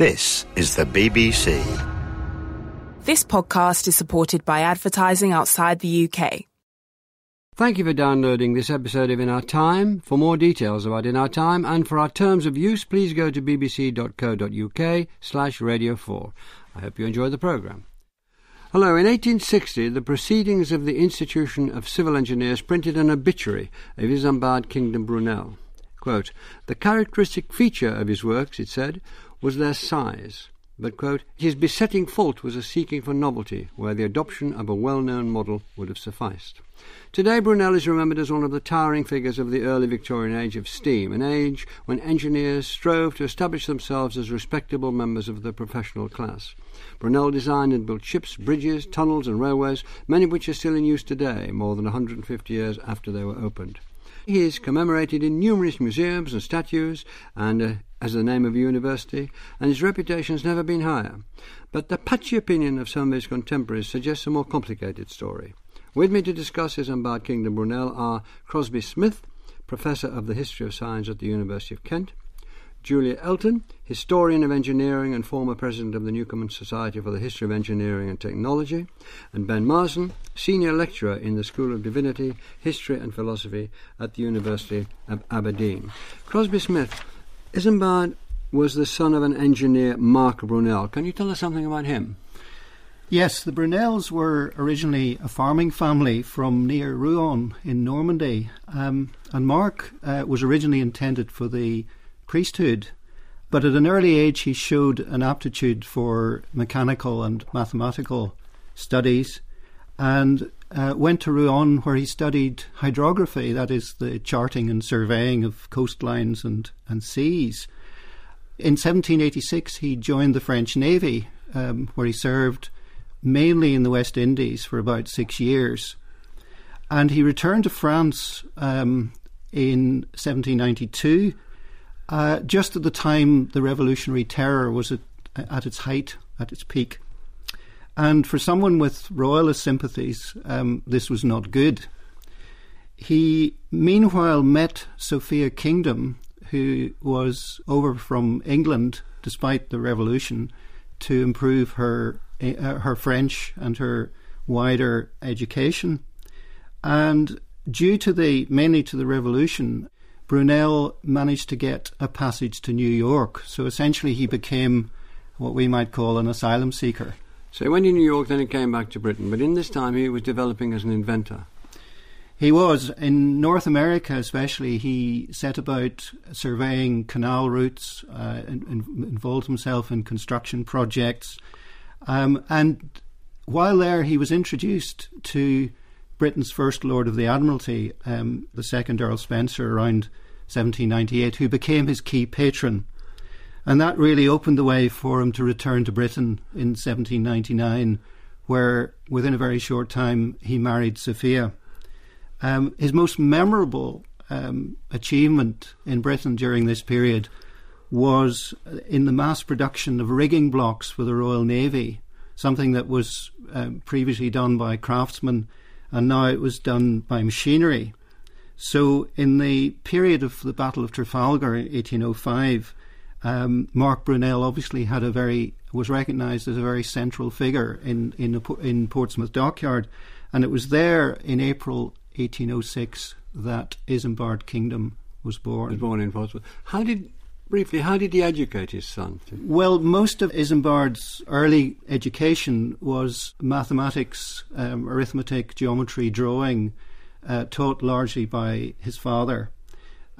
This is the BBC. This podcast is supported by advertising outside the UK. Thank you for downloading this episode of In Our Time. For more details about In Our Time and for our terms of use, please go to bbc.co.uk slash radio 4. I hope you enjoy the programme. Hello, in 1860, the Proceedings of the Institution of Civil Engineers printed an obituary of Isambard Kingdom Brunel. Quote, the characteristic feature of his works, it said, was their size. But, quote, his besetting fault was a seeking for novelty, where the adoption of a well-known model would have sufficed. Today, Brunel is remembered as one of the towering figures of the early Victorian age of steam, an age when engineers strove to establish themselves as respectable members of the professional class. Brunel designed and built ships, bridges, tunnels, and railways, many of which are still in use today, more than 150 years after they were opened. He is commemorated in numerous museums and statues, and uh, as the name of a university, and his reputation has never been higher. But the patchy opinion of some of his contemporaries suggests a more complicated story. With me to discuss his Isambard Kingdom Brunel are Crosbie Smith, Professor of the History of Science at the University of Kent, Julia Elton, Historian of Engineering and former President of the Newcomen Society for the History of Engineering and Technology, and Ben Marsden, Senior Lecturer in the School of Divinity, History and Philosophy at the University of Aberdeen. Crosbie Smith, Isambard was the son of an engineer, Mark Brunel. Can you tell us something about him? Yes, the Brunels were originally a farming family from near Rouen in Normandy, um, and Mark uh, was originally intended for the priesthood. But at an early age, he showed an aptitude for mechanical and mathematical studies and uh, went to Rouen where he studied hydrography, that is, the charting and surveying of coastlines and, and seas. In 1786, he joined the French Navy, um, where he served mainly in the West Indies for about six years. And he returned to France um, in 1792 uh, just at the time the revolutionary terror was at, at, its height, at its peak. And for someone with royalist sympathies, um, this was not good. He meanwhile met Sophia Kingdom, who was over from England despite the revolution to improve her uh, her French and her wider education. And due to the mainly to the revolution, Brunel managed to get a passage to New York. So essentially, he became what we might call an asylum seeker. So he went to New York, then he came back to Britain. But in this time, he was developing as an inventor. He was. In North America, especially, he set about surveying canal routes, uh, and, and involved himself in construction projects. Um, and while there, he was introduced to Britain's first Lord of the Admiralty, um, the second Earl Spencer, around 1798, who became his key patron. And that really opened the way for him to return to Britain in 1799, where within a very short time he married Sophia. Um, his most memorable um, achievement in Britain during this period was in the mass production of rigging blocks for the Royal Navy, something that was um, previously done by craftsmen and now it was done by machinery. So, in the period of the Battle of Trafalgar in 1805, um, Mark Brunel obviously had a very was recognised as a very central figure in in in Portsmouth Dockyard, and it was there in April 1806 that Isambard Kingdom was born. Was born in Portsmouth. How did briefly, how did he educate his son? Well, most of Isambard's early education was mathematics, um, arithmetic, geometry, drawing, uh, taught largely by his father.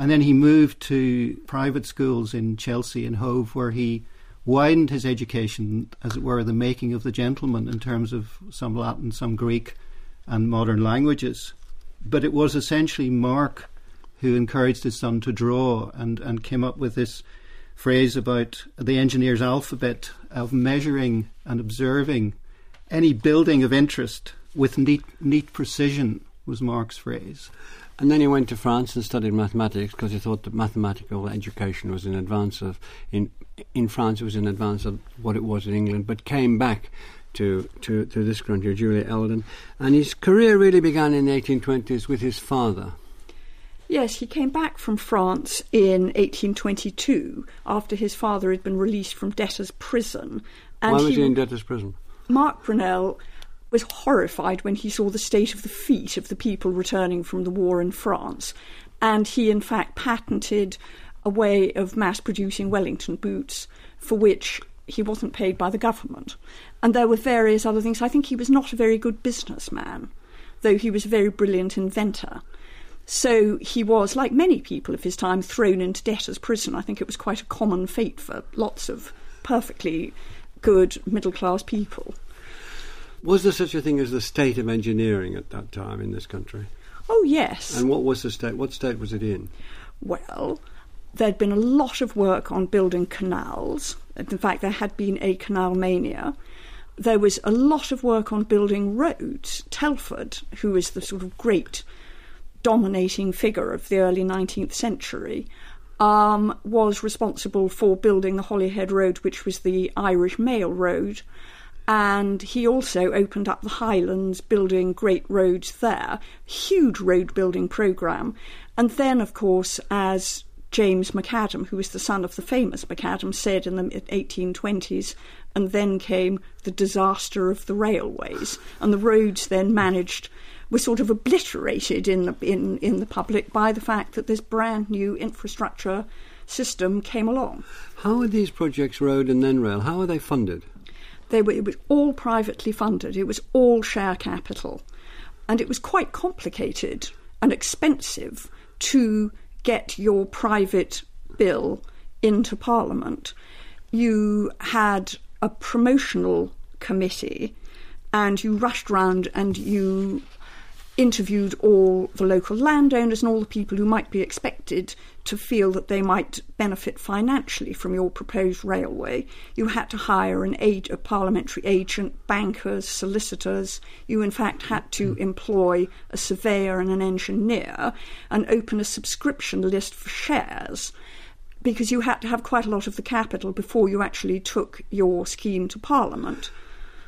And then he moved to private schools in Chelsea and Hove, where he widened his education, as it were, the making of the gentleman in terms of some Latin, some Greek, and modern languages. But it was essentially Mark who encouraged his son to draw and, and came up with this phrase about the engineer's alphabet of measuring and observing any building of interest with neat, neat precision was Mark's phrase. And then he went to France and studied mathematics because he thought that mathematical education was in advance of in in France it was in advance of what it was in England, but came back to, to, to this country, Julia Elton. And his career really began in the 1820s with his father. Yes, he came back from France in 1822 after his father had been released from debtor's prison. And Why was he, he in debtor's prison? Mark Brunel was horrified when he saw the state of the feet of the people returning from the war in France. And he, in fact, patented a way of mass producing Wellington boots for which he wasn't paid by the government. And there were various other things. I think he was not a very good businessman, though he was a very brilliant inventor. So he was, like many people of his time, thrown into debtor's prison. I think it was quite a common fate for lots of perfectly good middle class people. Was there such a thing as the state of engineering at that time in this country? Oh, yes. And what was the state? What state was it in? Well, there'd been a lot of work on building canals. In fact, there had been a canal mania. There was a lot of work on building roads. Telford, who was the sort of great dominating figure of the early 19th century, um, was responsible for building the Holyhead Road, which was the Irish mail road. And he also opened up the Highlands, building great roads there. Huge road building programme. And then, of course, as James McAdam, who was the son of the famous McAdam, said in the 1820s, and then came the disaster of the railways. And the roads then managed were sort of obliterated in the in, in the public by the fact that this brand new infrastructure system came along. How are these projects, road and then rail, how are they funded? They were, it was all privately funded. It was all share capital. And it was quite complicated and expensive to get your private bill into Parliament, you had a promotional committee and you rushed round and you interviewed all the local landowners and all the people who might be expected to feel that they might benefit financially from your proposed railway. You had to hire an aid, a parliamentary agent, bankers, solicitors. You, in fact, had to mm-hmm. employ a surveyor and an engineer and open a subscription list for shares because you had to have quite a lot of the capital before you actually took your scheme to Parliament.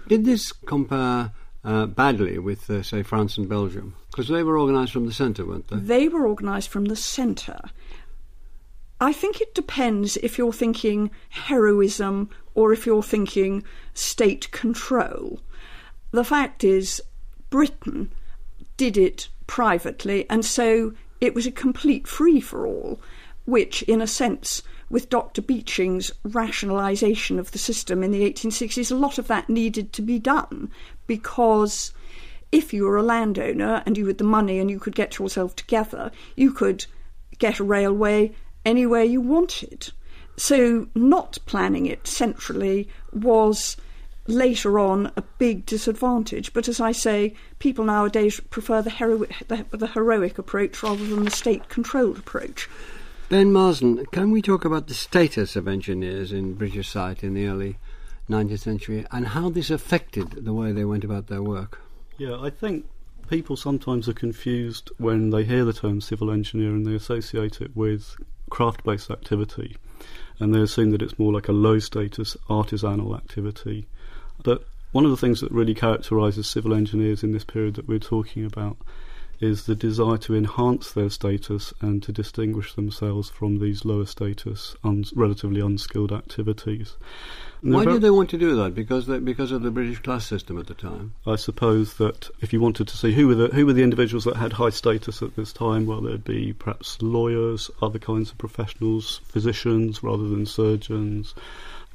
Did this compare uh, badly with, uh, say, France and Belgium? Because they were organised from the centre, weren't they? They were organised from the centre. I think it depends if you're thinking heroism or if you're thinking state control. The fact is, Britain did it privately, and so it was a complete free for all, which, in a sense, with Dr. Beeching's rationalisation of the system in the 1860s, a lot of that needed to be done because if you were a landowner and you had the money and you could get yourself together, you could get a railway anywhere you wanted. So, not planning it centrally was later on a big disadvantage. But as I say, people nowadays prefer the, heroic, the, the heroic approach rather than the state controlled approach. Ben Marsden, can we talk about the status of engineers in British society in the early 19th century and how this affected the way they went about their work? Yeah, I think people sometimes are confused when they hear the term civil engineer and they associate it with craft based activity and they assume that it's more like a low status artisanal activity. But one of the things that really characterises civil engineers in this period that we're talking about is the desire to enhance their status and to distinguish themselves from these lower status, un- relatively unskilled activities. Why did they want to do that? Because they, because of the British class system at the time. I suppose that if you wanted to see who were the who were the individuals that had high status at this time, well, there'd be perhaps lawyers, other kinds of professionals, physicians rather than surgeons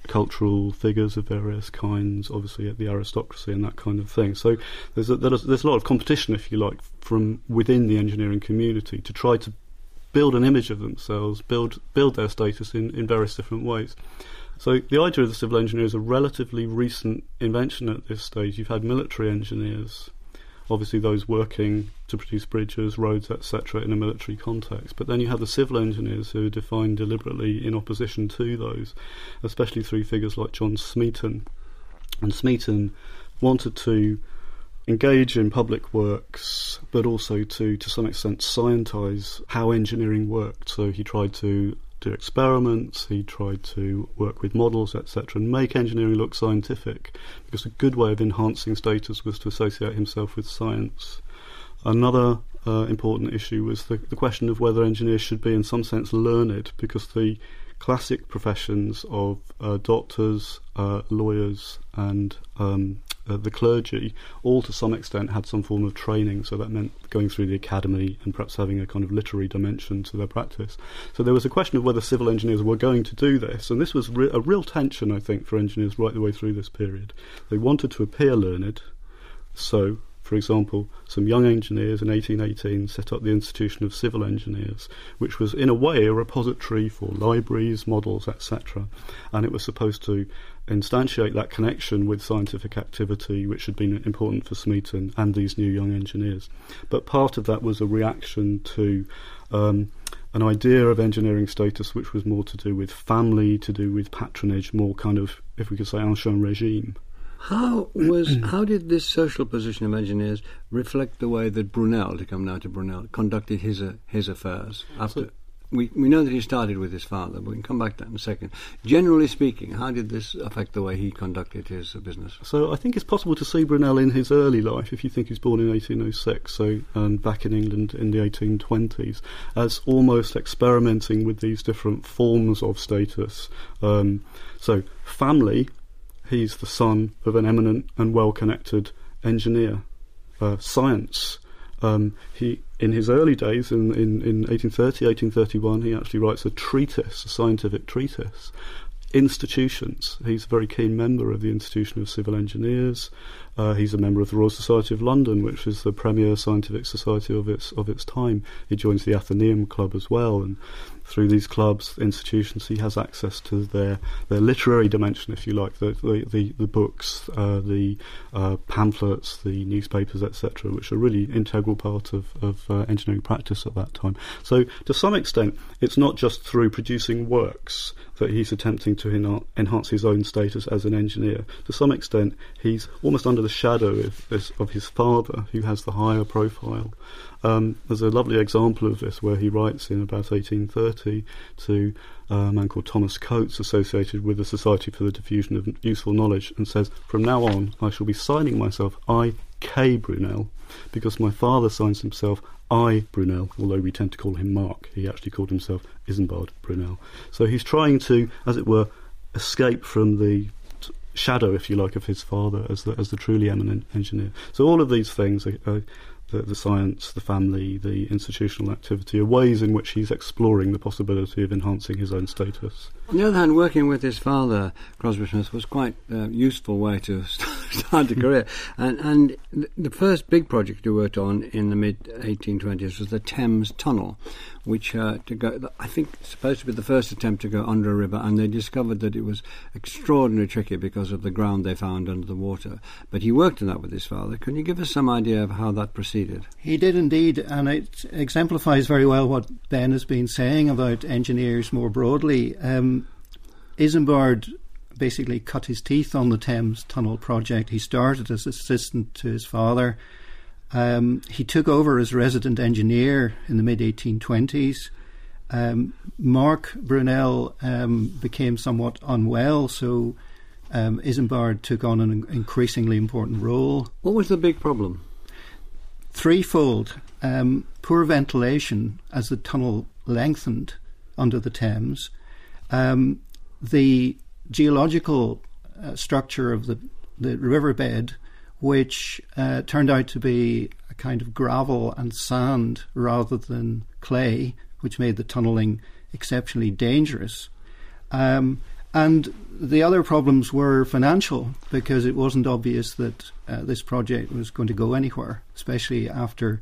cultural figures of various kinds, obviously the aristocracy and that kind of thing. So there's a, there's, there's a lot of competition, if you like, from within the engineering community to try to build an image of themselves, build build their status in, in various different ways. So the idea of the civil engineer is a relatively recent invention at this stage. You've had military engineers obviously those working to produce bridges, roads, etc., in a military context. But then you have the civil engineers who are defined deliberately in opposition to those, especially through figures like John Smeaton. And Smeaton wanted to engage in public works, but also to, to some extent, scientise how engineering worked. So he tried to do experiments, he tried to work with models, etc., and make engineering look scientific, because a good way of enhancing status was to associate himself with science. Another uh, important issue was the, the question of whether engineers should be, in some sense, learned, because the classic professions of uh, doctors, uh, lawyers, and um, uh, the clergy all to some extent had some form of training. So that meant going through the academy and perhaps having a kind of literary dimension to their practice. So there was a question of whether civil engineers were going to do this, and this was re- a real tension, I think, for engineers right the way through this period. They wanted to appear learned, so for example, some young engineers in 1818 set up the Institution of Civil Engineers, which was in a way a repository for libraries, models, etc. And it was supposed to instantiate that connection with scientific activity, which had been important for Smeaton and these new young engineers. But part of that was a reaction to um, an idea of engineering status which was more to do with family, to do with patronage, more kind of, if we could say, ancien regime. How was how did this social position of engineers reflect the way that Brunel, to come now to Brunel, conducted his uh, his affairs after? So, we, we know that he started with his father, but we can come back to that in a second. Generally speaking, how did this affect the way he conducted his uh, business? So I think it's possible to see Brunel in his early life, if you think he's born in 1806, so um, back in England in the 1820s, as almost experimenting with these different forms of status. Um, so family he's the son of an eminent and well connected engineer. Uh, science. Um, he, in his early days, in, in, in 1830, 1831, he actually writes a treatise, a scientific treatise. Institutions. He's a very keen member of the Institution of Civil Engineers. Uh, he's a member of the Royal Society of London, which is the premier scientific society of its of its time. He joins the Athenaeum Club as well, and through these clubs, institutions, he has access to their, their literary dimension, if you like, the the, the, the books, uh, the uh, pamphlets, the newspapers, etc., which are really integral part of, of uh, engineering practice at that time. So, to some extent, it's not just through producing works that he's attempting to enhance his own status as an engineer. To some extent, he's almost under the shadow of, of his father, who has the higher profile. Um, there's a lovely example of this where he writes in about 1830 to a man called Thomas Coates, associated with the Society for the Diffusion of Useful Knowledge, and says, From now on, I shall be signing myself I. K. Brunel, because my father signs himself I. Brunel, although we tend to call him Mark. He actually called himself Isambard Brunel. So he's trying to, as it were, escape from the shadow, if you like, of his father as the, as the truly eminent engineer. So all of these things are, are the, the science, the family, the institutional activity are ways in which he's exploring the possibility of enhancing his own status. On the other hand, working with his father, Crosbie Smith, was quite a uh, useful way to start a career. And, and the first big project he worked on in the mid 1820s was the Thames Tunnel, which uh, to go, I think, supposed to be the first attempt to go under a river. And they discovered that it was extraordinarily tricky because of the ground they found under the water. But he worked on that with his father. Can you give us some idea of how that proceeded? He did indeed, and it exemplifies very well what Ben has been saying about engineers more broadly. Um, Isambard basically cut his teeth on the Thames Tunnel project. He started as assistant to his father. Um, he took over as resident engineer in the mid 1820s. Um, Mark Brunel um, became somewhat unwell, so um, Isambard took on an increasingly important role. What was the big problem? Threefold. Um, poor ventilation as the tunnel lengthened under the Thames. Um, the geological uh, structure of the, the riverbed, which uh, turned out to be a kind of gravel and sand rather than clay, which made the tunneling exceptionally dangerous. Um, and the other problems were financial because it wasn't obvious that uh, this project was going to go anywhere, especially after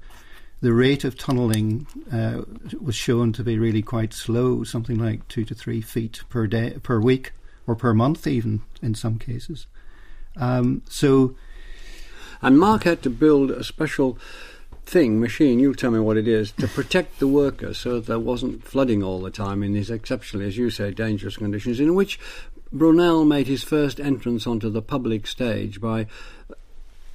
the rate of tunnelling uh, was shown to be really quite slow, something like two to three feet per day, per week, or per month, even in some cases. Um, so, and Mark had to build a special thing, machine, you'll tell me what it is, to protect the workers so that there wasn't flooding all the time in these exceptionally, as you say, dangerous conditions, in which Brunel made his first entrance onto the public stage by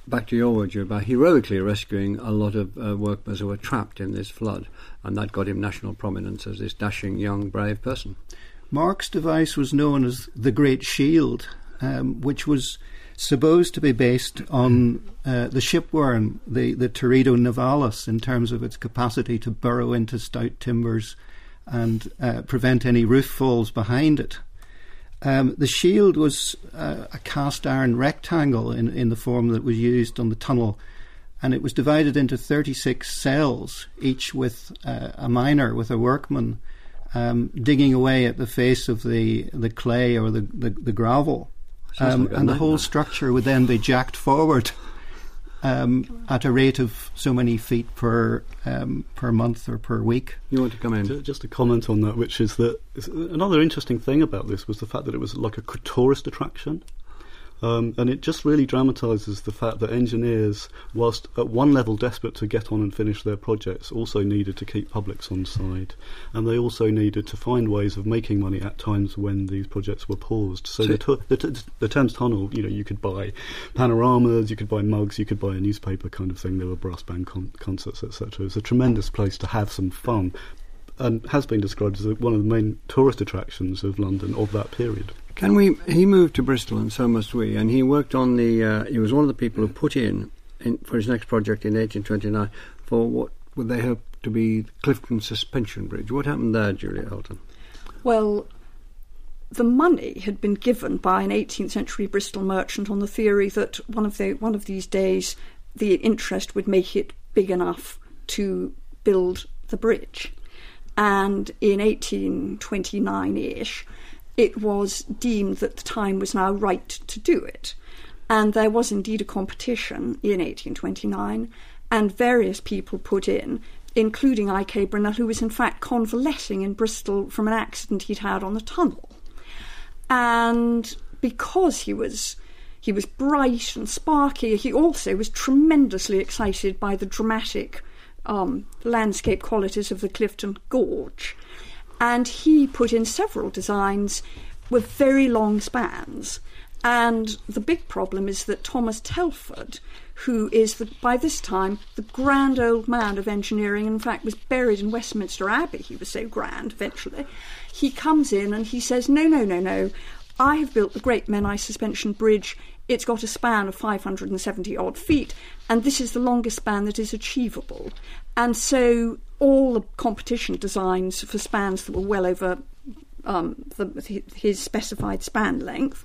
back to your word, by heroically rescuing a lot of uh, workers who were trapped in this flood, and that got him national prominence as this dashing, young, brave person. Mark's device was known as the Great Shield, um, which was supposed to be based on uh, the shipworm, the, the Teredo navalis, in terms of its capacity to burrow into stout timbers and uh, prevent any roof falls behind it. Um, the shield was uh, a cast iron rectangle in, in the form that was used on the tunnel, and it was divided into 36 cells, each with uh, a miner, with a workman, um, digging away at the face of the, the clay or the, the, the gravel. Um, like and the whole structure would then be jacked forward um, at a rate of so many feet per um, per month or per week. You want to come in? Just a comment on that, which is that another interesting thing about this was the fact that it was like a tourist attraction. Um, and it just really dramatises the fact that engineers, whilst at one level desperate to get on and finish their projects, also needed to keep publics on side. And they also needed to find ways of making money at times when these projects were paused. So, So- the, tu- the, t- the Thames Tunnel, you know, you could buy panoramas, you could buy mugs, you could buy a newspaper kind of thing. There were brass band con- concerts, etc. It was a tremendous place to have some fun and has been described as one of the main tourist attractions of London of that period. Can we? He moved to Bristol, and so must we. And he worked on the. Uh, he was one of the people who put in, in for his next project in 1829 for what would they hope to be Clifton Suspension Bridge. What happened there, Julia Elton? Well, the money had been given by an 18th century Bristol merchant on the theory that one of the one of these days the interest would make it big enough to build the bridge. And in 1829-ish, it was deemed that the time was now right to do it. And there was indeed a competition in 1829, and various people put in, including I.K. Brunel, who was in fact convalescing in Bristol from an accident he'd had on the tunnel. And because he was he was bright and sparky, he also was tremendously excited by the dramatic um, landscape qualities of the Clifton Gorge. And he put in several designs with very long spans. And the big problem is that Thomas Telford, who is the, by this time the grand old man of engineering, in fact was buried in Westminster Abbey, he was so grand eventually, he comes in and he says, No, no, no, no, I have built the Great Menai Suspension Bridge. It's got a span of 570 odd feet, and this is the longest span that is achievable. And so all the competition designs for spans that were well over um, the, his specified span length,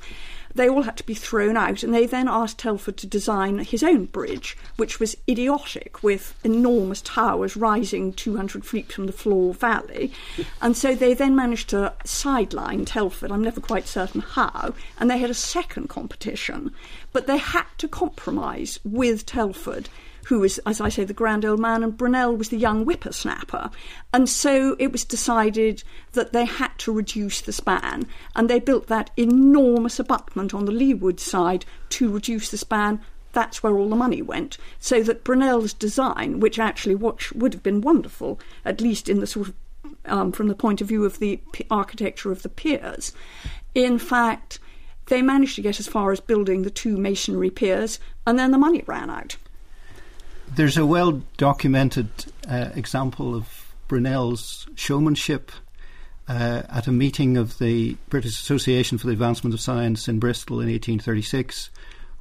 they all had to be thrown out, and they then asked Telford to design his own bridge, which was idiotic, with enormous towers rising 200 feet from the floor valley. And so they then managed to sideline Telford, I'm never quite certain how, and they had a second competition. But they had to compromise with Telford who was, as I say, the grand old man, and Brunel was the young whippersnapper. And so it was decided that they had to reduce the span, and they built that enormous abutment on the leeward side to reduce the span. That's where all the money went. So that Brunel's design, which actually would have been wonderful, at least in the sort of um, from the point of view of the architecture of the piers, in fact, they managed to get as far as building the two masonry piers, and then the money ran out. There's a well documented uh, example of Brunel's showmanship uh, at a meeting of the British Association for the Advancement of Science in Bristol in 1836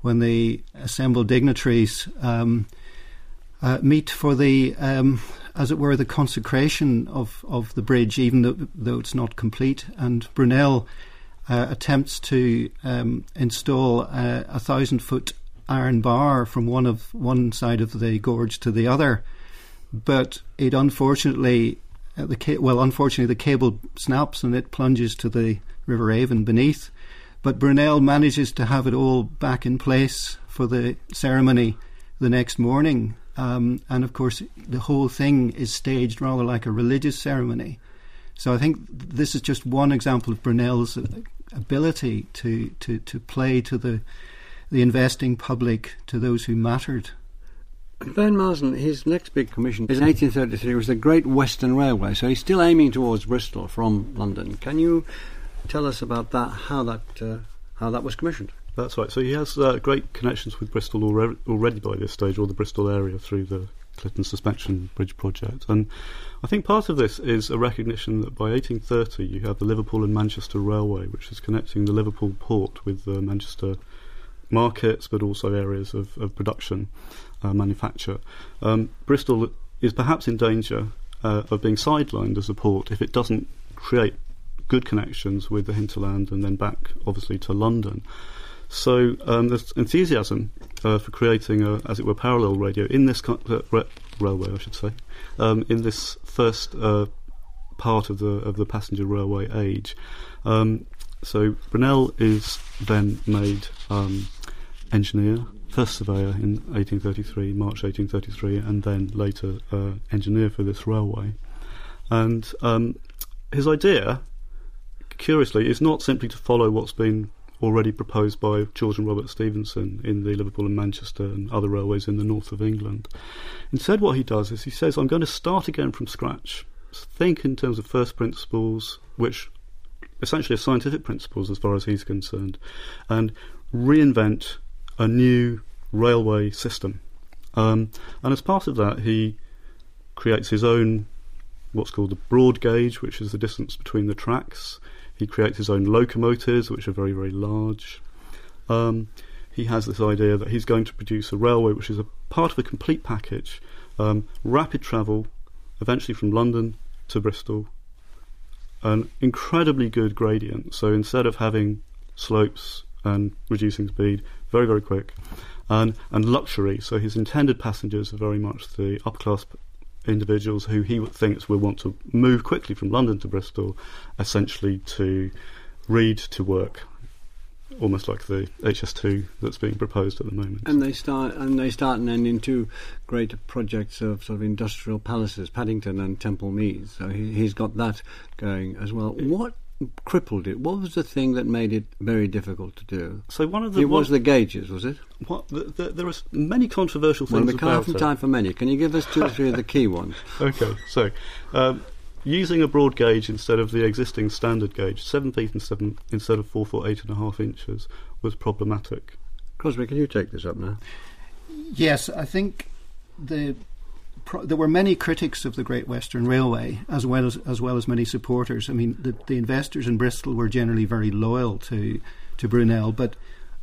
when the assembled dignitaries um, uh, meet for the, um, as it were, the consecration of, of the bridge, even though, though it's not complete. And Brunel uh, attempts to um, install a, a thousand foot iron bar from one of one side of the gorge to the other, but it unfortunately, uh, the ca- well, unfortunately, the cable snaps and it plunges to the River Avon beneath. But Brunel manages to have it all back in place for the ceremony the next morning. Um, and of course, the whole thing is staged rather like a religious ceremony. So I think this is just one example of Brunel's uh, ability to, to, to play to the the investing public, to those who mattered. Ben Marsden, his next big commission is in 1833 was the Great Western Railway, so he's still aiming towards Bristol from London. Can you tell us about that? How that uh, how that was commissioned? That's right. So he has uh, great connections with Bristol already, already by this stage, or the Bristol area through the Clifton Suspension Bridge project. And I think part of this is a recognition that by 1830 you have the Liverpool and Manchester Railway, which is connecting the Liverpool port with uh, Manchester markets, but also areas of, of production, uh, manufacture. Um, Bristol is perhaps in danger uh, of being sidelined as a port if it doesn't create good connections with the hinterland and then back, obviously, to London. So um, there's enthusiasm uh, for creating, a, as it were, parallel radio in this co- uh, re- railway, I should say, um, in this first uh, part of the of the passenger railway age. Um, so Brunel is then made um, engineer, first surveyor in 1833, March 1833, and then later uh, engineer for this railway. And um, his idea, curiously, is not simply to follow what's been already proposed by George and Robert Stephenson in the Liverpool and Manchester and other railways in the north of England. Instead, what he does is he says, I'm going to start again from scratch. Think in terms of first principles, which essentially are scientific principles as far as he's concerned, and reinvent a new railway system. Um, and as part of that, he creates his own what's called the broad gauge, which is the distance between the tracks. He creates his own locomotives, which are very, very large. Um, he has this idea that he's going to produce a railway which is a part of a complete package, um, rapid travel, eventually from London to Bristol, an incredibly good gradient. So instead of having slopes and reducing speed, very, very quick. And, and luxury, so his intended passengers are very much the upper class individuals who he thinks will want to move quickly from London to Bristol, essentially to read to work, almost like the HS2 that's being proposed at the moment. And they start and they start and end into great projects of sort of industrial palaces, Paddington and Temple Meads. So he, he's got that going as well. What crippled it? What was the thing that made it very difficult to do? So one of the it was one- the gauges, was it? what, the, the, there are many controversial Well, things we can't about have it. time for many. Can you give us two or three of the key ones? Okay, so um, using a broad gauge instead of the existing standard gauge, seven feet and seven instead of four foot eight and a half inches, was problematic. Crosbie, can you take this up now? Yes, I think the there were many critics of the Great Western Railway, as well as as well as many supporters. I mean, the, the investors in Bristol were generally very loyal to to Brunel, but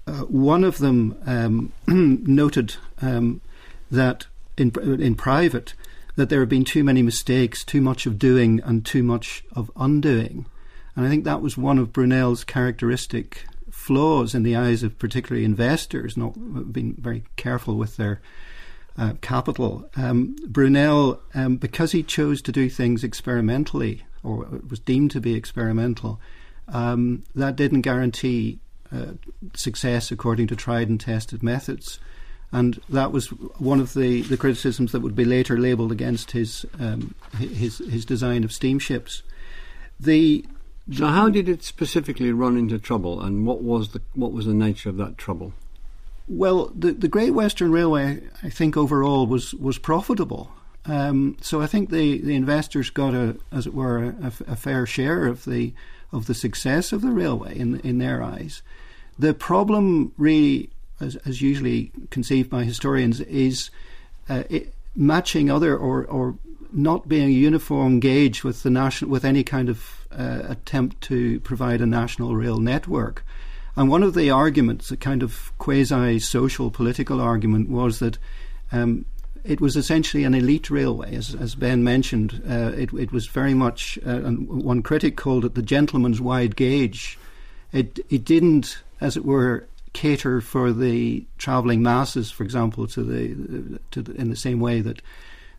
uh, one of them um, noted um, that in in private that there had been too many mistakes, too much of doing, and too much of undoing. And I think that was one of Brunel's characteristic flaws in the eyes of particularly investors, not being very careful with their uh, capital. Um, Brunel, um, because he chose to do things experimentally, or was deemed to be experimental, um, that didn't guarantee uh, success according to tried and tested methods. And that was one of the, the criticisms that would be later labelled against his, um, his his design of steamships. The So, how did it specifically run into trouble, and what was the what was the nature of that trouble? Well, the the Great Western Railway, I think overall was was profitable. Um, so I think the, the investors got a, as it were, a, a fair share of the of the success of the railway in in their eyes. The problem, really, as, as usually conceived by historians, is uh, it, matching other or or not being a uniform gauge with the national with any kind of uh, attempt to provide a national rail network. And one of the arguments, a kind of quasi social political argument, was that um, it was essentially an elite railway, as, as Ben mentioned. Uh, it, it was very much, uh, and one critic called it the gentleman's wide gauge. It, it didn't, as it were, cater for the travelling masses, for example, to the, to the, in the same way that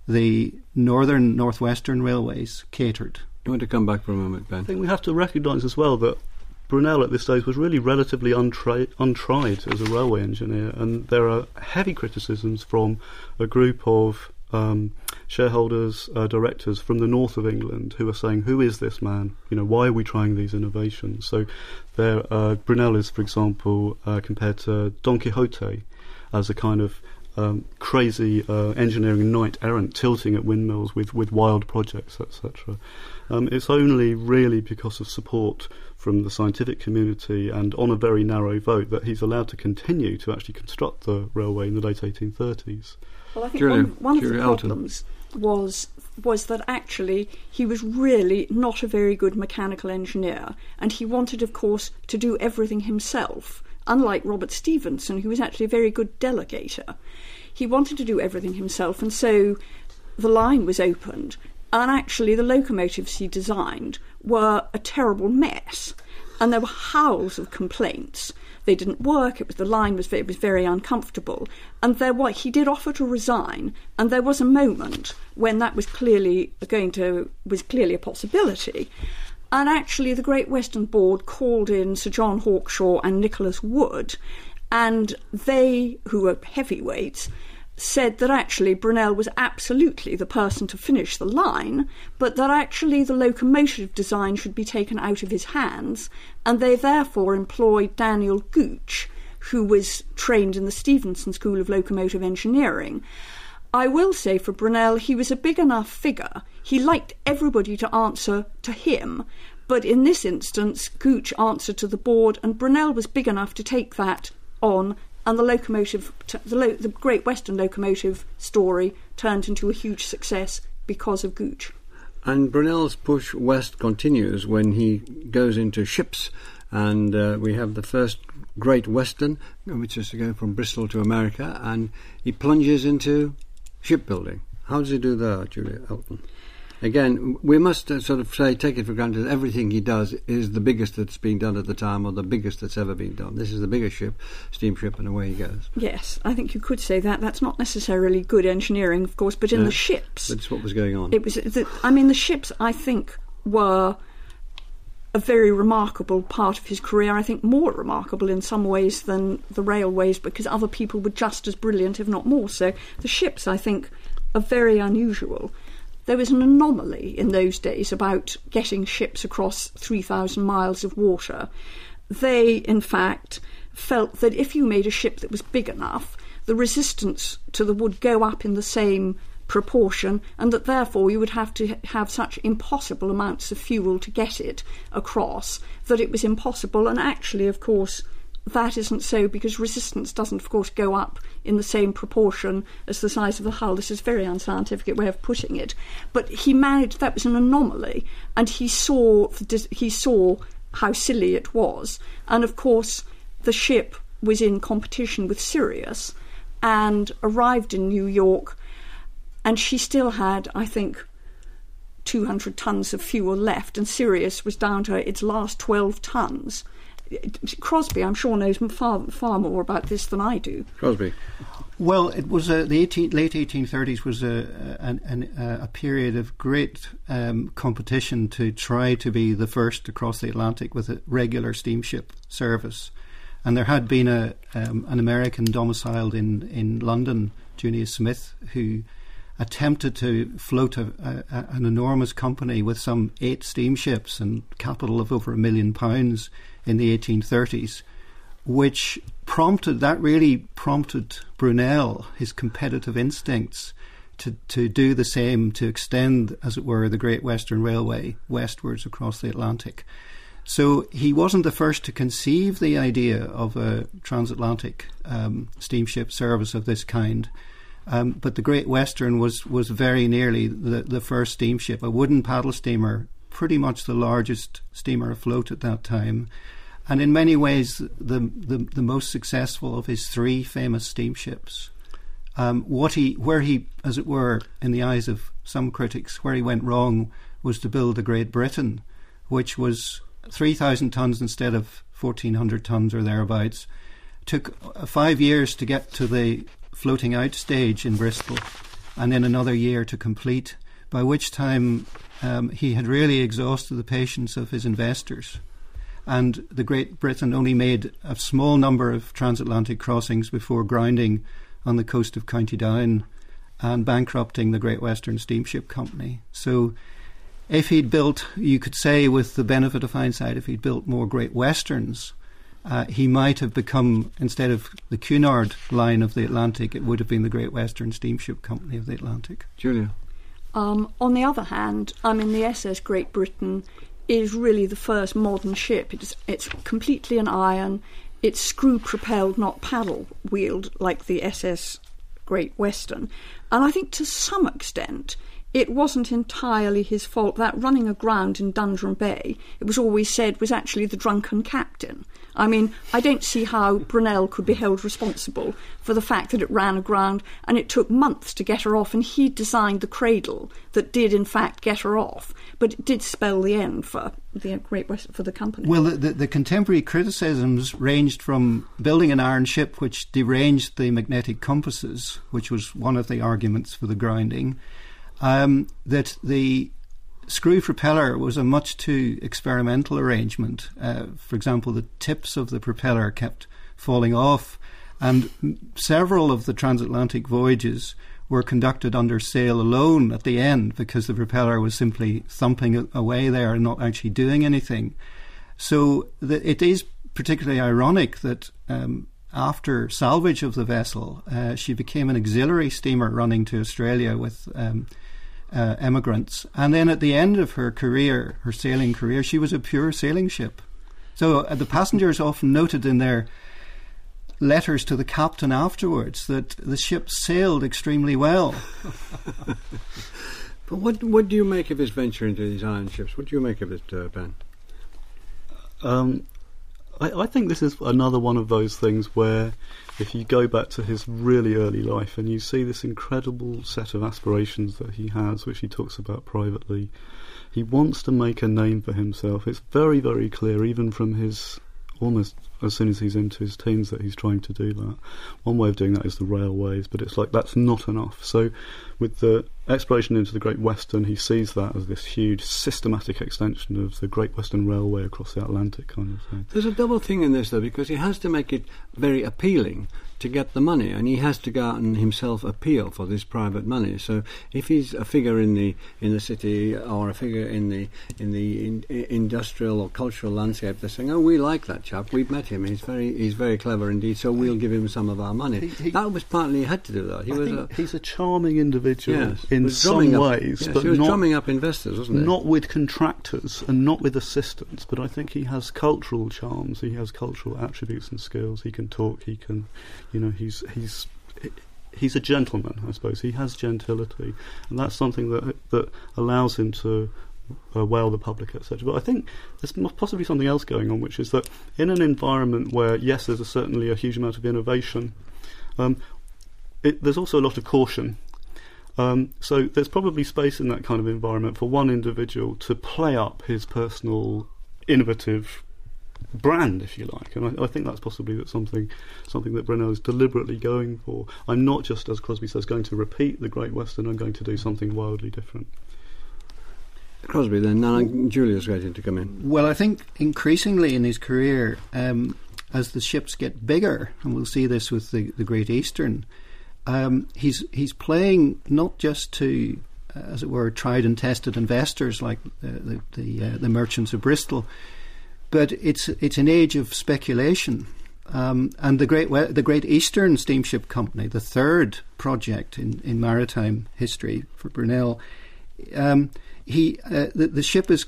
the northern northwestern railways catered. You want to come back for a moment, Ben? I think we have to recognise as well that Brunel at this stage was really relatively untried as a railway engineer, and there are heavy criticisms from a group of um, shareholders, uh, directors from the north of England who are saying, "Who is this man? You know, why are we trying these innovations?" So, there, uh, Brunel is, for example, uh, compared to Don Quixote as a kind of um, crazy uh, engineering knight errant, tilting at windmills with, with wild projects, etc. Um, it's only really because of support from the scientific community and on a very narrow vote that he's allowed to continue to actually construct the railway in the late 1830s. Well, I think Julia- one, one of Julia the Elton. problems was was that actually he was really not a very good mechanical engineer, and he wanted, of course, to do everything himself. unlike Robert Stephenson, who was actually a very good delegator. He wanted to do everything himself, and so the line was opened. And actually, the locomotives he designed were a terrible mess, and there were howls of complaints. They didn't work. It was the line was it was very uncomfortable, and there was he did offer to resign, and there was a moment when that was clearly going to was clearly a possibility. And actually, the Great Western Board called in Sir John Hawkshaw and Nicholas Wood, and they, who were heavyweights, said that actually Brunel was absolutely the person to finish the line, but that actually the locomotive design should be taken out of his hands, and they therefore employed Daniel Gooch, who was trained in the Stephenson School of Locomotive Engineering. I will say for Brunel, he was a big enough figure. He liked everybody to answer to him, but in this instance, Gooch answered to the board, and Brunel was big enough to take that on, and the locomotive, the, lo- the Great Western locomotive story turned into a huge success because of Gooch. And Brunel's push west continues when he goes into ships, and uh, we have the first Great Western, which is to go from Bristol to America, and he plunges into shipbuilding. How does he do that, Julia Elton? Again, we must uh, sort of say, take it for granted, everything he does is the biggest that's been done at the time or the biggest that's ever been done. This is the biggest ship, steamship, and away he goes. Yes, I think you could say that. That's not necessarily good engineering, of course, but in No, the ships, That's what was going on. it was. The, I mean, the ships, I think, were a very remarkable part of his career. I think more remarkable in some ways than the railways because other people were just as brilliant, if not more so. The ships, I think, are very unusual. There was an anomaly in those days about getting ships across 3,000 miles of water. They, in fact, felt that if you made a ship that was big enough, the resistance to the wood go up in the same proportion, and that therefore you would have to have such impossible amounts of fuel to get it across that it was impossible. And actually, of course, that isn't so because resistance doesn't, of course, go up in the same proportion as the size of the hull. This is a very unscientific way of putting it. But he managed, that was an anomaly, and he saw, he saw how silly it was. And of course, the ship was in competition with Sirius and arrived in New York, and she still had, I think, 200 tons of fuel left, and Sirius was down to its last 12 tons. Crosbie, I'm sure, knows far, far more about this than I do. Crosbie. Well, it was uh, the 18, late 1830s was a, an, an, a period of great um, competition to try to be the first to cross the Atlantic with a regular steamship service. And there had been a um, an American domiciled in, in London, Junius Smith, who attempted to float a, a, an enormous company with some eight steamships and capital of over a million pounds in the 1830s, which prompted that really prompted Brunel, his competitive instincts, to, to do the same, to extend, as it were, the Great Western Railway westwards across the Atlantic. So he wasn't the first to conceive the idea of a transatlantic um, steamship service of this kind. Um, but the Great Western was, was very nearly the, the first steamship, a wooden paddle steamer, pretty much the largest steamer afloat at that time, and in many ways the, the, the most successful of his three famous steamships. Um, what he, where he, as it were, in the eyes of some critics, where he went wrong was to build the Great Britain, which was 3,000 tons instead of 1,400 tons or thereabouts. Took uh, five years to get to the floating out stage in Bristol, and then another year to complete, by which time um, he had really exhausted the patience of his investors. And the Great Britain only made a small number of transatlantic crossings before grounding on the coast of County Down and bankrupting the Great Western Steamship Company. So, if he'd built, you could say, with the benefit of hindsight, if he'd built more Great Westerns, uh, he might have become, instead of the Cunard line of the Atlantic, it would have been the Great Western Steamship Company of the Atlantic. Julia. Um, on the other hand, I mean, the SS Great Britain is really the first modern ship. It's, it's completely an iron. It's screw propelled, not paddle wheeled, like the SS Great Western. And I think to some extent, it wasn't entirely his fault. That running aground in Dundrum Bay, it was always said, was actually the drunken captain. I mean, I don't see how Brunel could be held responsible for the fact that it ran aground and it took months to get her off, and he designed the cradle that did, in fact, get her off. But it did spell the end for the Great West for the company. Well, the, the, the contemporary criticisms ranged from building an iron ship which deranged the magnetic compasses, which was one of the arguments for the grounding, um, that the screw propeller was a much too experimental arrangement. Uh, for example, the tips of the propeller kept falling off, and several of the transatlantic voyages were conducted under sail alone at the end because the propeller was simply thumping away there and not actually doing anything. So the, it is particularly ironic that um, after salvage of the vessel, uh, she became an auxiliary steamer running to Australia with um, uh, emigrants. And then at the end of her career, her sailing career, she was a pure sailing ship. So uh, the passengers often noted in their letters to the captain afterwards that the ship sailed extremely well. but what what do you make of his venture into these iron ships? What do you make of it, uh, Ben? Um, I, I, think this is another one of those things where if you go back to his really early life and you see this incredible set of aspirations that he has, which he talks about privately, he wants to make a name for himself. It's very, very clear, even from his almost as soon as he's into his teens that he's trying to do that. One way of doing that is the railways, but it's like that's not enough. So, with the exploration into the Great Western, he sees that as this huge systematic extension of the Great Western Railway across the Atlantic kind of thing. There's a double thing in this though, because he has to make it very appealing to get the money, and he has to go out and himself appeal for this private money. So if he's a figure in the in the city or a figure in the in the in, industrial or cultural landscape, they're saying, "Oh, we like that chap. We've met him. He's very he's very clever indeed. So we'll give him some of our money." He, he, that was partly he had to do that. He I was a, he's a charming individual yes, in some up, ways, yes, but he was not drumming up investors, wasn't he? Not with contractors and not with assistants, but I think he has cultural charms. He has cultural attributes and skills. He can talk. He can, you know, he's he's he's he's a gentleman, I suppose. He has gentility, and that's something that that allows him to uh, wow the public, etc. But I think there's possibly something else going on, which is that in an environment where yes, there's a, certainly a huge amount of innovation, um, it, there's also a lot of caution. Um, so there's probably space in that kind of environment for one individual to play up his personal innovative brand, if you like. And I, I, think that's possibly that something something that Brunel is deliberately going for. I'm not just, as Crosbie says, going to repeat the Great Western. I'm going to do something wildly different. Crosbie, then now Julia's waiting to come in. Well, I think increasingly in his career, um, as the ships get bigger, and we'll see this with the, the Great Eastern, um, he's he's playing not just to, uh, as it were, tried and tested investors like uh, the the, uh, the merchants of Bristol, but it's it's an age of speculation. Um, and the great the Great Eastern Steamship Company, the third project in, in maritime history for Brunel, um, he uh, the, the, ship is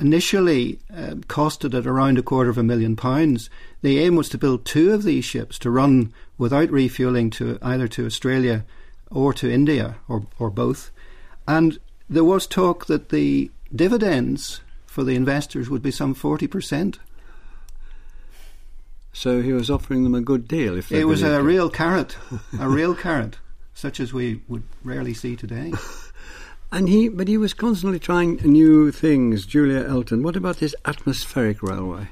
initially uh, costed at around a quarter of a million pounds. The aim was to build two of these ships to run without refueling to either to Australia or to India or or both. And there was talk that the dividends for the investors would be some 40%. So he was offering them a good deal. If it was a it. real carrot, a real carrot, such as we would rarely see today. And he, but he was constantly trying new things. Julia Elton. What about this atmospheric railway?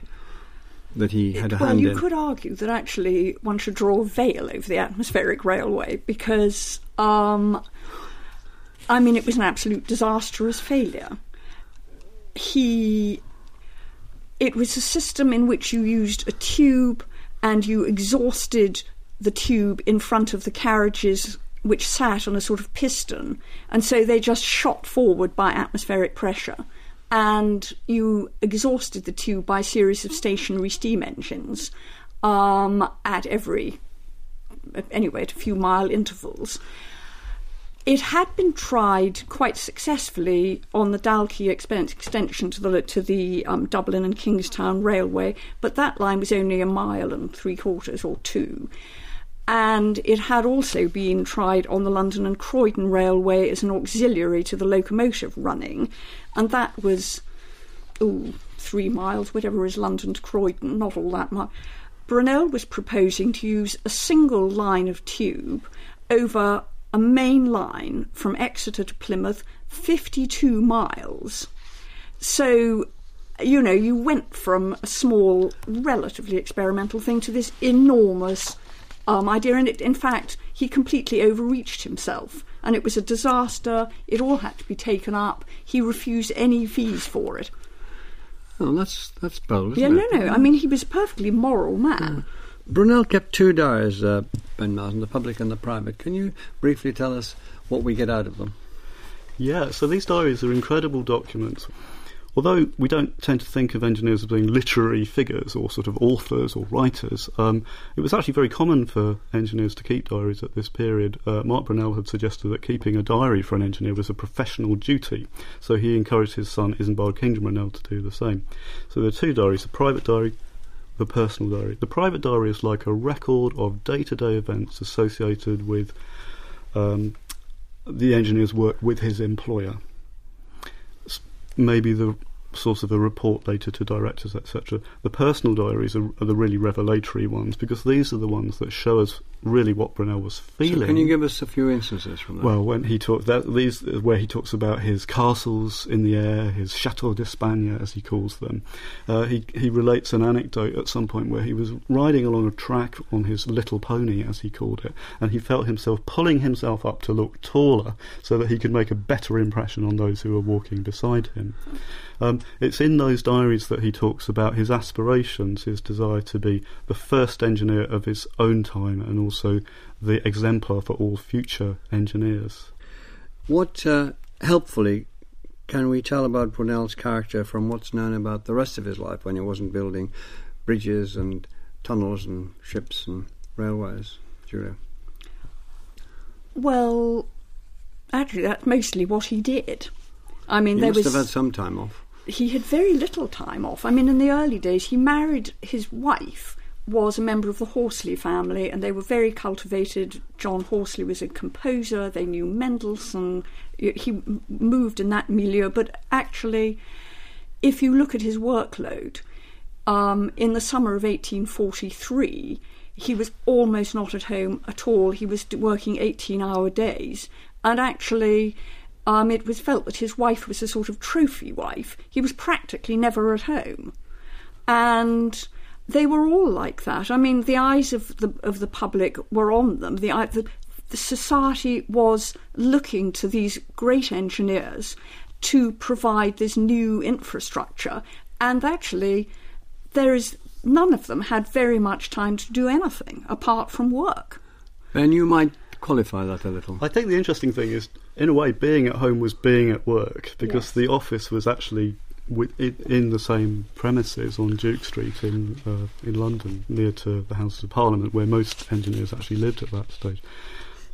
That he had a well, hand you in? could argue that actually one should draw a veil over the atmospheric railway because, um, I mean, it was an absolute disastrous failure he it was a system in which you used a tube and you exhausted the tube in front of the carriages which sat on a sort of piston and so they just shot forward by atmospheric pressure and you exhausted the tube by a series of stationary steam engines um, at every anyway at a few mile intervals it had been tried quite successfully on the Dalkey extension to the to the um, Dublin and Kingstown Railway, but that line was only a mile and three quarters or two. And it had also been tried on the London and Croydon Railway as an auxiliary to the locomotive running, and that was ooh, three miles, whatever is London to Croydon, not all that much. Brunel was proposing to use a single line of tube over a main line from Exeter to Plymouth, 52 miles. So, you know, you went from a small, relatively experimental thing to this enormous um, idea. And it, in fact, he completely overreached himself. And it was a disaster. It all had to be taken up. He refused any fees for it. Oh, that's that's bold, isn't yeah, it? no, no. I mean, he was a perfectly moral man. Brunel kept two diaries, uh, Ben Marsden, the public and the private. Can you briefly tell us what we get out of them? Yeah, so these diaries are incredible documents. Although we don't tend to think of engineers as being literary figures or sort of authors or writers, um, it was actually very common for engineers to keep diaries at this period. Uh, Marc Brunel had suggested that keeping a diary for an engineer was a professional duty, so he encouraged his son Isambard Kingdom Brunel to do the same. So there are two diaries: the private diary, the personal diary. The private diary is like a record of day-to-day events associated with um, the engineer's work with his employer maybe the source of a report later to directors, etc. The personal diaries are, are, the really revelatory ones because these are the ones that show us really what Brunel was feeling. So can you give us a few instances from that? Well, when he talks that these where he talks about his castles in the air, his chateau d'Espagne as he calls them. Uh, he he relates an anecdote at some point where he was riding along a track on his little pony, as he called it, and he felt himself pulling himself up to look taller so that he could make a better impression on those who were walking beside him. Um, it's in those diaries that he talks about his aspirations, his desire to be the first engineer of his own time and also the exemplar for all future engineers. What uh, helpfully can we tell about Brunel's character from what's known about the rest of his life when he wasn't building bridges and tunnels and ships and railways, Julia? Well, actually, that's mostly what he did. I mean, he there must was have had some time off. he had very little time off. I mean, in the early days, he married his wife was a member of the Horsley family, and they were very cultivated. John Horsley was a composer. They knew Mendelssohn. He moved in that milieu, but actually, if you look at his workload, um, in the summer of 1843, he was almost not at home at all. He was working 18 hour days. And actually, um, it was felt that his wife was a sort of trophy wife. He was practically never at home. And they were all like that. I mean, the eyes of the of the public were on them. The, the, the society was looking to these great engineers to provide this new infrastructure, and actually, there is none of them had very much time to do anything apart from work. Then you might qualify that a little. I think the interesting thing is, in a way, being at home was being at work because Yes. the office was actually with, in, the same premises on Duke Street in uh, in London, near to the Houses of Parliament, where most engineers actually lived at that stage.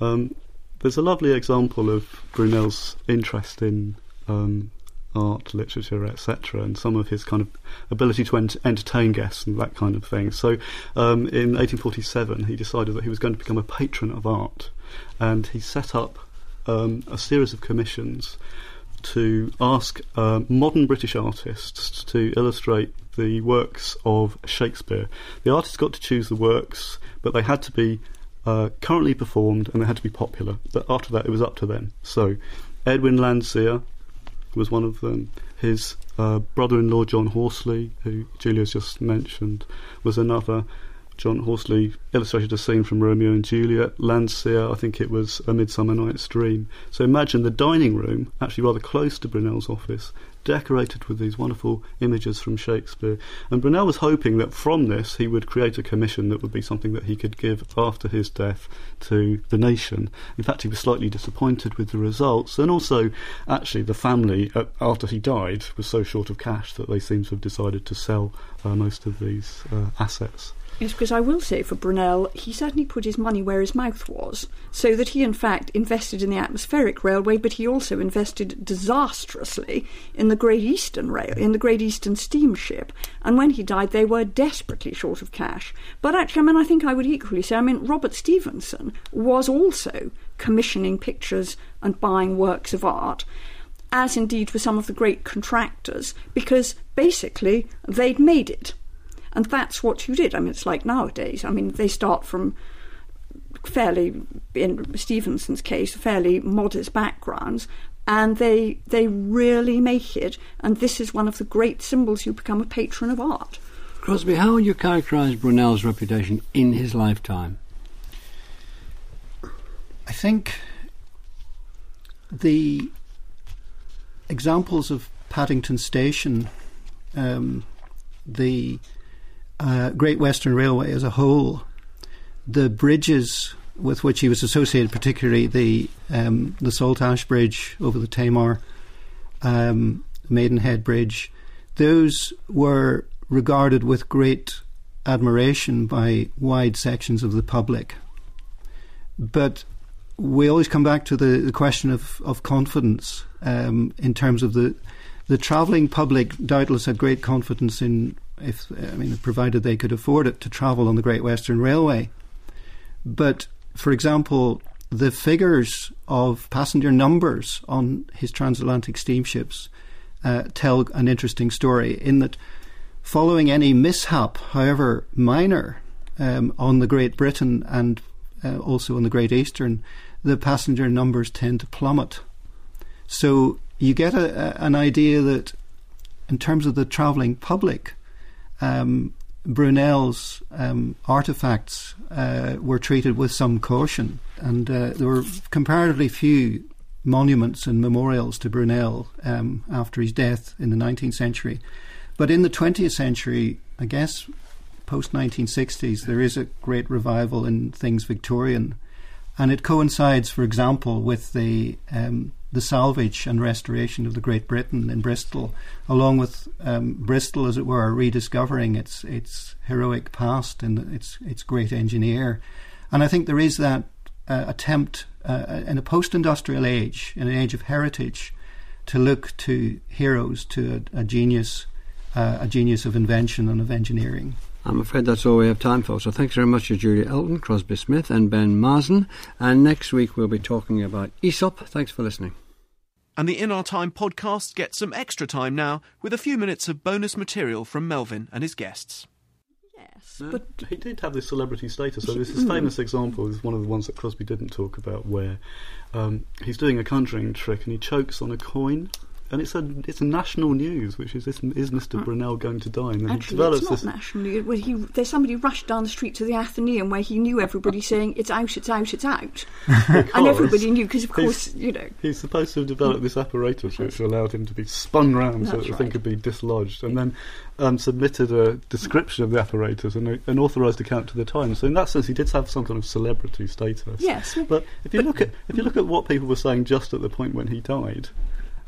Um, there's a lovely example of Brunel's interest in um, art, literature, etc., and some of his kind of ability to ent- entertain guests and that kind of thing. So, um, in 1847, he decided that he was going to become a patron of art, and he set up um, a series of commissions to ask uh, modern British artists to illustrate the works of Shakespeare. The artists got to choose the works, but they had to be uh, currently performed and they had to be popular. But after that, it was up to them. So, Edwin Landseer was one of them. His uh, brother-in-law John Horsley, who Julia's just mentioned, was another. John Horsley illustrated a scene from Romeo and Juliet. Landseer, I think it was A Midsummer Night's Dream. So imagine the dining room, actually rather close to Brunel's office, decorated with these wonderful images from Shakespeare. And Brunel was hoping that from this he would create a commission that would be something that he could give after his death to the nation. In fact, he was slightly disappointed with the results, and also, actually, the family, uh, after he died, was so short of cash that they seem to have decided to sell uh, most of these uh, assets. Yes, because I will say for Brunel, he certainly put his money where his mouth was, so that he in fact invested in the atmospheric railway, but he also invested disastrously in the Great Eastern Rail, in the Great Eastern steamship. And when he died, they were desperately short of cash. But actually, I mean, I think I would equally say, I mean, Robert Stephenson was also commissioning pictures and buying works of art as indeed were some of the great contractors, because basically they'd made it. And that's what you did. I mean, it's like nowadays. I mean, they start from fairly, in Stephenson's case, fairly modest backgrounds, and they they really make it. And this is one of the great symbols you become a patron of art. Crosbie, how would you characterise Brunel's reputation in his lifetime? I think the examples of Paddington Station, um, the uh, Great Western Railway as a whole, the bridges with which he was associated, particularly the um, the Saltash Bridge over the Tamar, um, Maidenhead Bridge, those were regarded with great admiration by wide sections of the public. But we always come back to the, the question of, of confidence um, in terms of the the travelling public. Doubtless had great confidence in if I mean provided they could afford it to travel on the Great Western Railway. But for example, the figures of passenger numbers on his transatlantic steamships uh, tell an interesting story in that following any mishap, however minor, um, on the Great Britain and uh, also on the Great Eastern, the passenger numbers tend to plummet. So you get a, a, an idea that, in terms of the travelling public, um, Brunel's um, artifacts uh, were treated with some caution, and uh, there were comparatively few monuments and memorials to Brunel um, after his death in the 19th century. But in the 20th century, I guess post 1960s, there is a great revival in things Victorian and it coincides, for example, with the um, the salvage and restoration of the Great Britain in Bristol, along with um, Bristol, as it were, rediscovering its its heroic past and its its great engineer. And I think there is that uh, attempt uh, in a post-industrial age, in an age of heritage, to look to heroes, to a, a genius, uh, a genius of invention and of engineering. I'm afraid that's all we have time for. So thanks very much to Julia Elton, Crosbie Smith, and Ben Marsden. And next week we'll be talking about Aesop. Thanks for listening. And the In Our Time podcast gets some extra time now with a few minutes of bonus material from Melvyn and his guests. Yes, No, but he did have this celebrity status. So this is famous example is one of the ones that Crosbie didn't talk about, where um, he's doing a conjuring trick and he chokes on a coin, and it's a it's a national news, which is this is Mr. Brunel going to die? And then he Actually, develops it's not this. nationally. Well, he, there's somebody rushed down the street to the Athenaeum where he knew everybody saying, It's out, it's out, it's out. and everybody knew, because of course, you know. He's supposed to have developed this apparatus which allowed him to be spun round so that the thing could be dislodged, and then um, submitted a description of the apparatus and a, an authorised account to the Times. So in that sense, he did have some kind of celebrity status. Yes. But if you look at if you look at what people were saying just at the point when he died,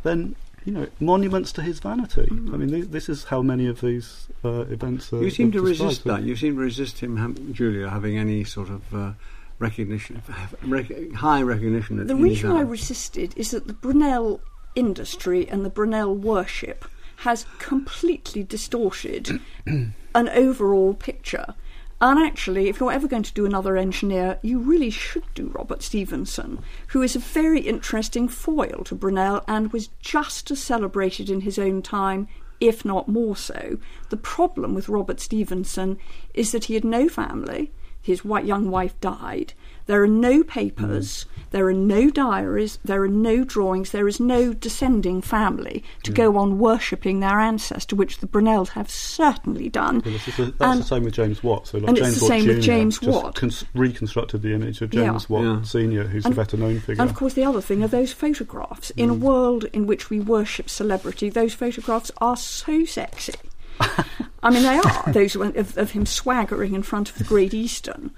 then you know monuments to his vanity. Mm-hmm. I mean, this, this is how many of these uh, events. Are, You seem are to resist that. You seem to resist him, ham- Julia, having any sort of uh, recognition, rec- high recognition. The reason I resisted is that the Brunel industry and the Brunel worship has completely distorted an overall picture. And actually, if you're ever going to do another engineer, you really should do Robert Stephenson, who is a very interesting foil to Brunel and was just as celebrated in his own time, if not more so. The problem with Robert Stephenson is that he had no family. His wi- young wife died. There are no papers, there are no diaries, there are no drawings, there is no descending family to go on worshipping their ancestor, which the Brunels have certainly done. Well, this is a- that's And- the same with James Watt. So like and it's James the Watt same with James just Watt. cons- reconstructed the image of Yeah. James Watt Yeah. Senior, who's And- the better known figure. And of course, the other thing are those photographs. In a Mm. world in which we worship celebrity, those photographs are so sexy. I mean, they are those of, of him swaggering in front of the Great Eastern,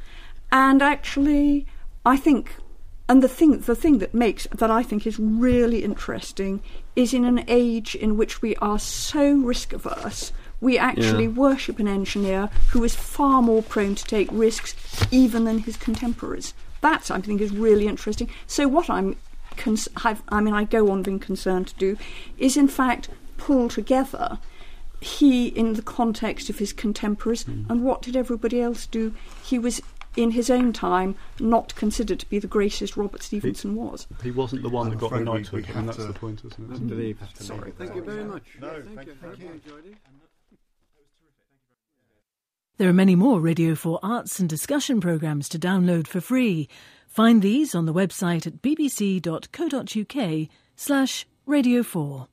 and actually, I think, and the thing, the thing that makes that I think is really interesting is in an age in which we are so risk averse, We actually Yeah. worship an engineer who is far more prone to take risks even than his contemporaries. That, I think, is really interesting. So, what I'm, cons- I mean, I go on being concerned to do, is in fact pull together he in the context of his contemporaries hmm. and what did everybody else do? He was, in his own time, not considered to be the greatest Robert Stevenson was. He wasn't the one I'm that got the afraid we- knighthood, we and that's to- the point, isn't it? Indeed. Sorry. Thank you very much. No, thank, thank you. you. Hope you enjoyed. There are many more Radio 4 arts and discussion programmes to download for free. Find these on the website at bbc.co.uk slash Radio 4.